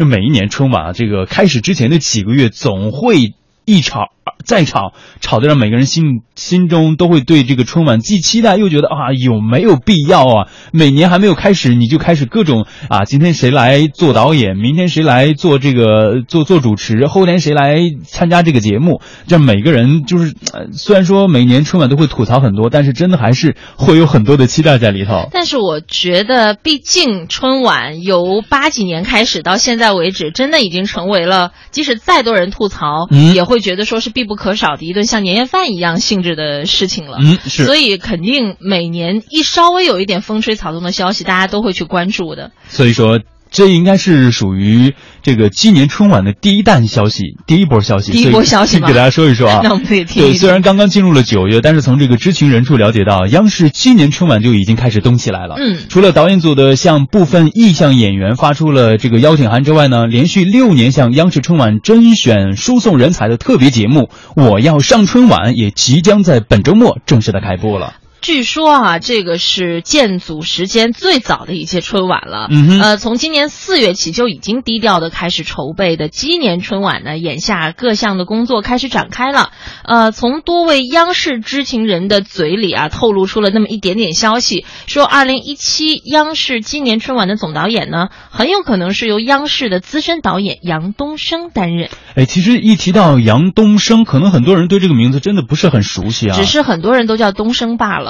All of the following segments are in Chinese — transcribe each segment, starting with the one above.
就 每一年春晚啊，这个开始之前的几个月，总会一场再吵，吵得让每个人心心中都会对这个春晚既期待又觉得啊有没有必要啊？每年还没有开始，你就开始各种啊，今天谁来做导演，明天谁来做这个做做主持，后天谁来参加这个节目，这每个人就是呃虽然说每年春晚都会吐槽很多，但是真的还是会有很多的期待在里头。但是我觉得，毕竟春晚由八几年开始到现在为止，真的已经成为了，即使再多人吐槽，嗯也会觉得说是必不可少的一顿像年夜饭一样性质的事情了。嗯是所以肯定每年一稍微有一点风吹草动的消息，大家都会去关注的。所以说，这应该是属于这个今年春晚的第一弹消息，第一波消息。第一波消息给大家说一说啊。那我们听对，虽然刚刚进入了九月，但是从这个知情人处了解到，央视今年春晚就已经开始动起来了。嗯除了导演组的向部分意向演员发出了这个邀请函之外呢，连续六年向央视春晚甄选输送人才的特别节目《我要上春晚》也即将在本周末正式的开播了。据说啊，这个是建组时间最早的一届春晚了。嗯哼呃，从今年四月起就已经低调的开始筹备的鸡年春晚呢，眼下各项的工作开始展开了。呃，从多位央视知情人的嘴里啊，透露出了那么一点点消息，说二零一七央视今年春晚的总导演呢，很有可能是由央视的资深导演杨东升担任。哎，其实一提到杨东升，可能很多人对这个名字真的不是很熟悉啊。只是很多人都叫东升罢了。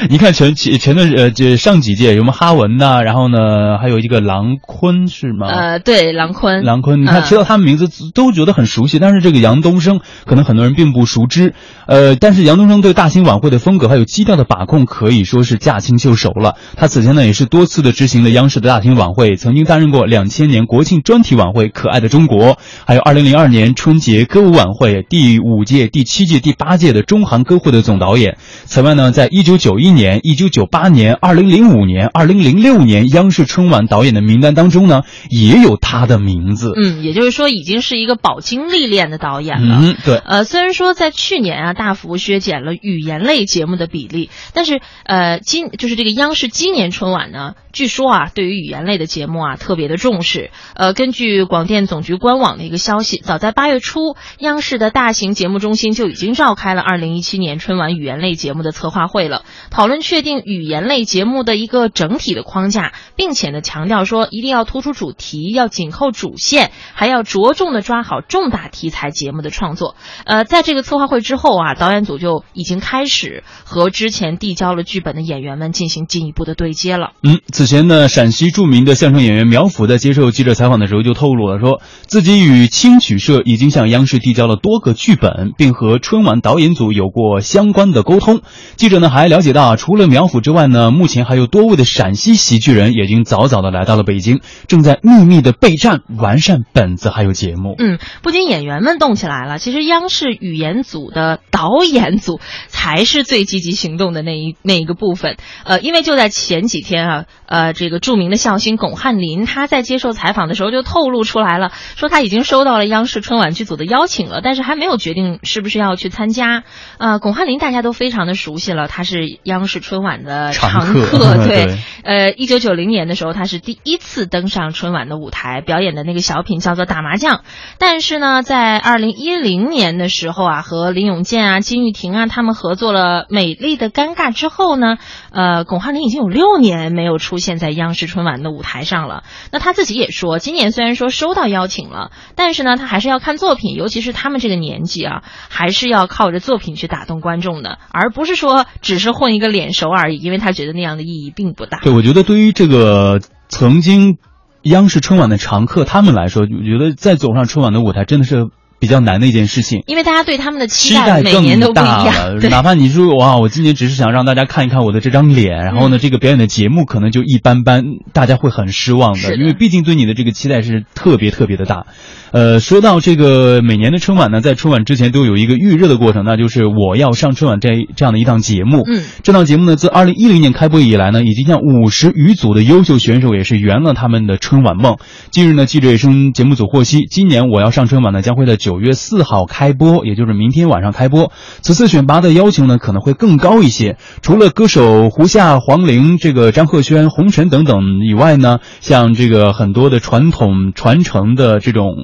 你看前前前段呃这上几届有什么哈文呐、然后呢还有一个郎昆是吗？呃，对，郎昆，郎昆，你看嗯提到他们名字都觉得很熟悉，但是这个杨东升可能很多人并不熟知。呃，但是杨东升对大型晚会的风格还有基调的把控可以说是驾轻就熟了。他此前呢也是多次的执行了央视的大型晚会，曾经担任过两千年国庆专题晚会《可爱的中国》，还有二零零二年春节歌舞晚会、第五届、第七届、第八届的中韩歌会的总导演。此外呢，在一九九一年、一九九八年、二零零五年、二零零六年央视春晚导演的名单当中呢，也有他的名字。嗯，也就是说，已经是一个饱经历练的导演了。嗯，对。呃，虽然说在去年啊大幅削减了语言类节目的比例，但是呃今就是这个央视今年春晚呢，据说啊对于语言类的节目啊特别的重视。呃，根据广电总局官网的一个消息，早在八月初，央视的大型节目中心就已经召开了二零一七年春晚语言类节目的策划会了，讨论确定语言类节目的一个整体的框架，并且呢强调说一定要突出主题，要紧扣主线，还要着重的抓好重大题材节目的创作。呃，在这个策划会之后啊，导演组就已经开始和之前递交了剧本的演员们进行进一步的对接了。嗯，此前呢，陕西著名的相声演员苗阜在接受记者采访的时候就透露了说，自己与青曲社已经向央视递交了多个剧本，并和春晚导演组有过相关的沟通。记者呢还了解到，除了苗阜之外呢，目前还有多位的陕西喜剧人已经早早的来到了北京，正在秘密的备战、完善本子还有节目。嗯，不仅演员们动起来了，其实央视语言组的导演组才是最积极行动的那一那一个部分。呃，因为就在前几天啊，呃，这个著名的笑星巩汉林他在接受采访的时候就透露出来了，说他已经收到了央视春晚剧组的邀请了，但是还没有决定是不是要去参加。呃，巩汉林大家都非常的熟悉了，他是央视春晚的常客，对。对呃，一九九零年的时候，他是第一次登上春晚的舞台，表演的那个小品叫做《打麻将》。但是呢，在二零一零年的时候啊，和林永健啊、金玉婷啊他们合作了《美丽的尴尬》之后呢，呃，巩汉林已经有六年没有出现在央视春晚的舞台上了。那他自己也说，今年虽然说收到邀请了，但是呢，他还是要看作品，尤其是他们这个年纪啊，还是要靠着作品去打动观众的，而不是说只是混一个脸熟而已，因为他觉得那样的意义并不大。对，我觉得对于这个曾经央视春晚的常客他们来说，我觉得再走上春晚的舞台真的是比较难的一件事情。因为大家对他们的期期待每年都不更大一样，了，哪怕你说哇，我今年只是想让大家看一看我的这张脸，然后呢，这个表演的节目可能就一般般，大家会很失望的，的因为毕竟对你的这个期待是特别特别的大。呃，说到这个每年的春晚呢，在春晚之前都有一个预热的过程，那就是我要上春晚这这样的一档节目。嗯，这档节目呢，自二零一零年开播以来呢，已经向五十余组的优秀选手也是圆了他们的春晚梦。近日呢，记者也从节目组获悉，今年我要上春晚呢，将会在九九月四号开播，也就是明天晚上开播。此次选拔的要求呢可能会更高一些，除了歌手胡夏、黄龄、这个张赫宣、红尘等等以外呢，像这个很多的传统传承的这种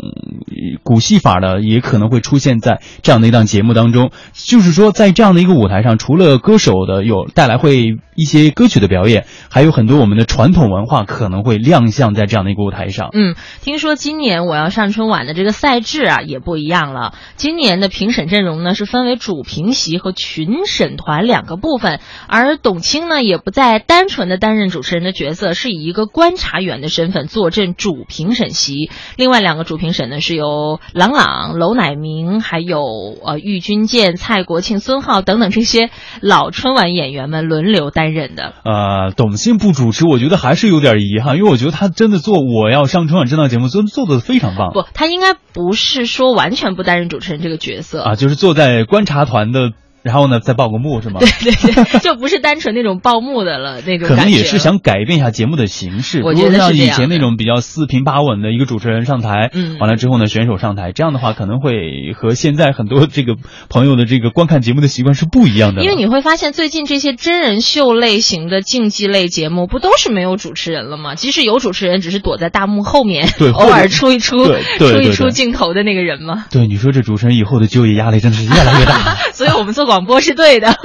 古戏法的，也可能会出现在这样的一档节目当中。就是说，在这样的一个舞台上，除了歌手的有带来会一些歌曲的表演，还有很多我们的传统文化可能会亮相在这样的一个舞台上。嗯，听说今年我要上春晚的这个赛制啊也不一样了。今年的评审阵容呢是分为主评席和群审团两个部分，而董卿呢也不再单纯的担任主持人的角色，是以一个观察员的身份坐镇主评审席。另外两个主评审呢是由郎朗、娄乃明，还有呃郁钧剑、蔡国庆、孙浩等等这些老春晚演员们轮流担任的。呃，董卿不主持，我觉得还是有点遗憾，因为我觉得她真的做我要上春晚这档节目真做的非常棒。不，她应该不是说完完全不担任主持人这个角色啊，就是坐在观察团的。然后呢，再报个幕 是吗？对对对，就不是单纯那种报幕的了那种。可能也是想改变一下节目的形式，我觉得像以前那种比较四平八稳的一个主持人上台，嗯，完了之后呢，选手上台，这样的话可能会和现在很多这个朋友的这个观看节目的习惯是不一样的。因为你会发现，最近这些真人秀类型的竞技类节目，不都是没有主持人了吗？即使有主持人，只是躲在大幕后面，对，偶尔出一出，出一出镜头的那个人吗？对，你说这主持人以后的就业压力真的是越来越大。所以我们做广播是对的。